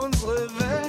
unsere Welt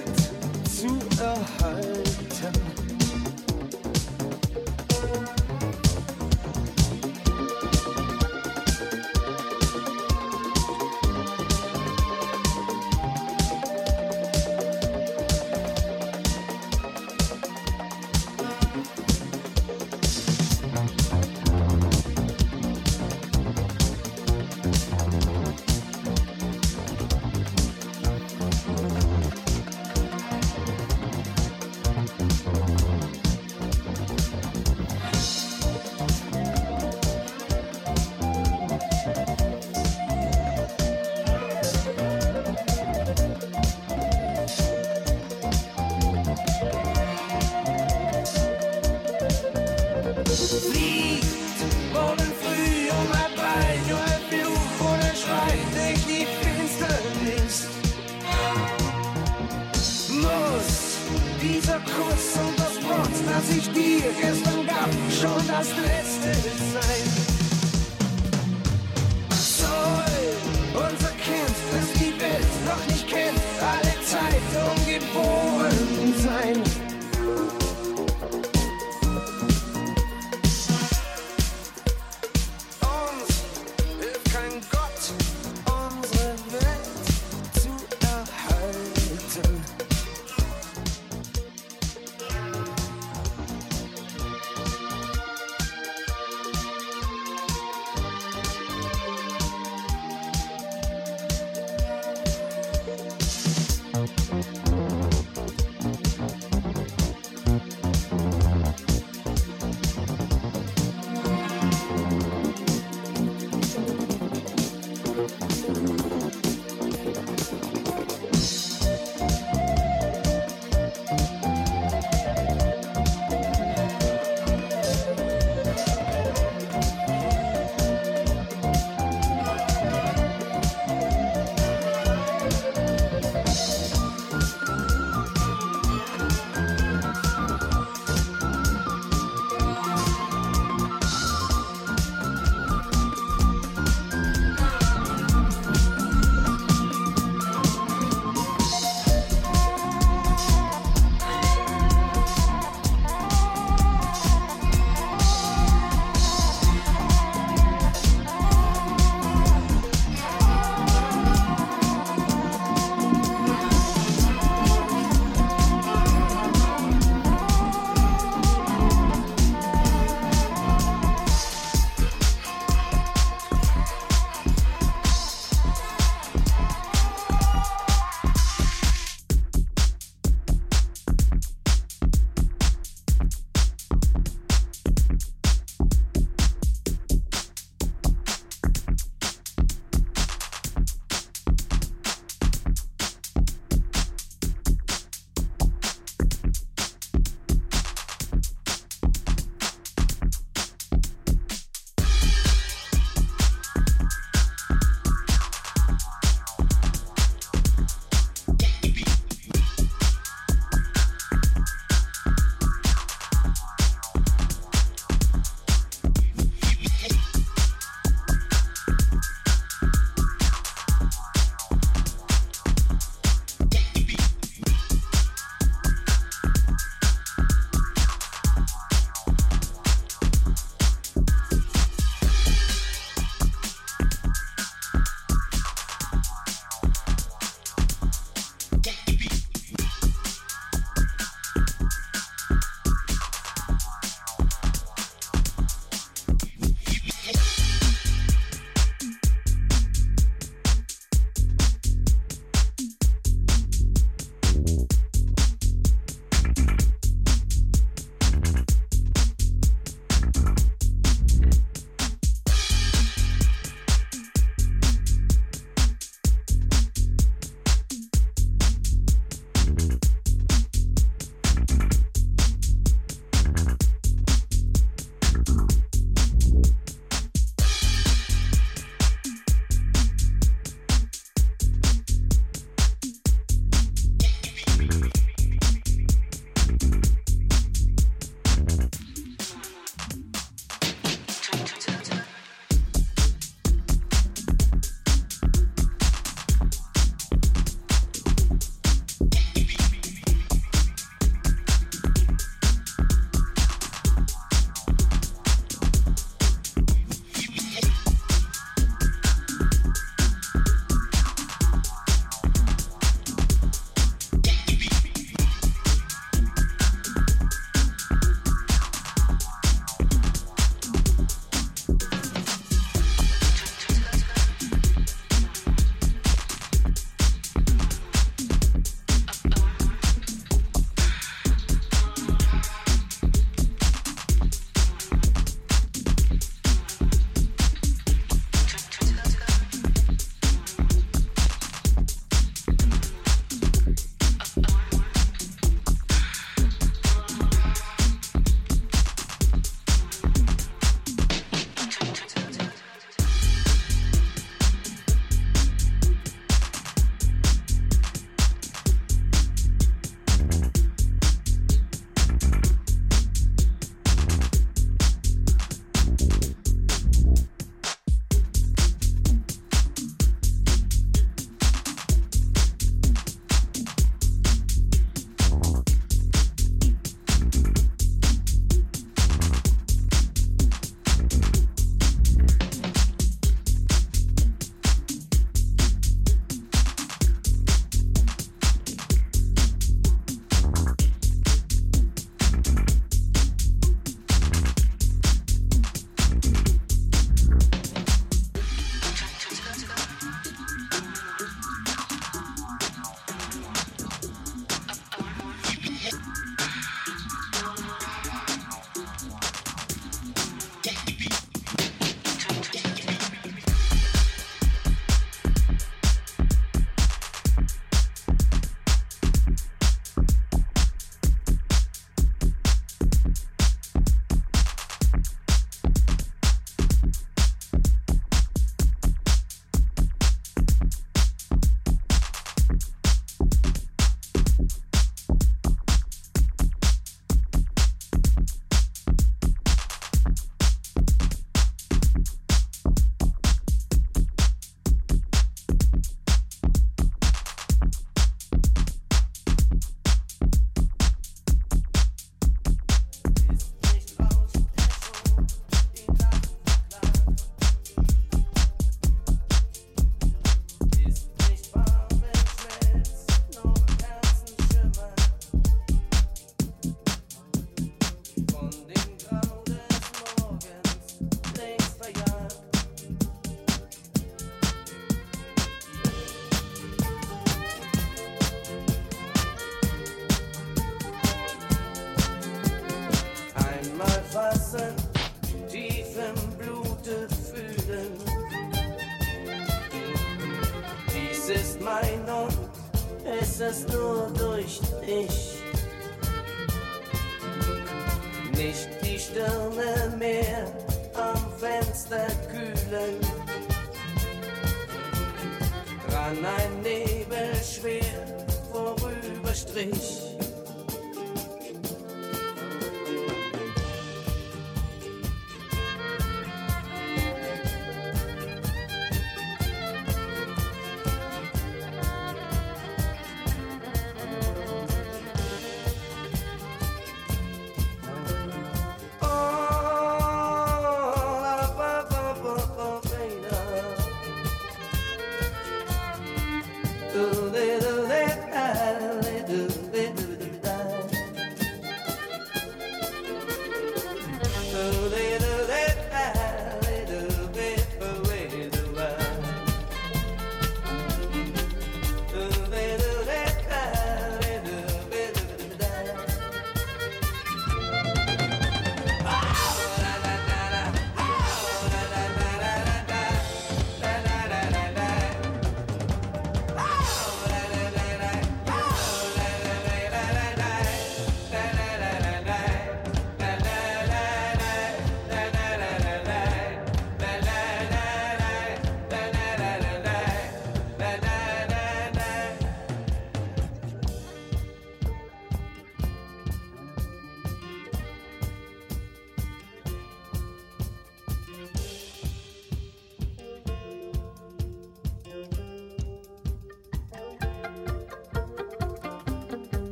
es nur durch dich. Nicht die Stirne mehr am Fenster kühlen. Dran ein Nebel schwer vorüberstrich.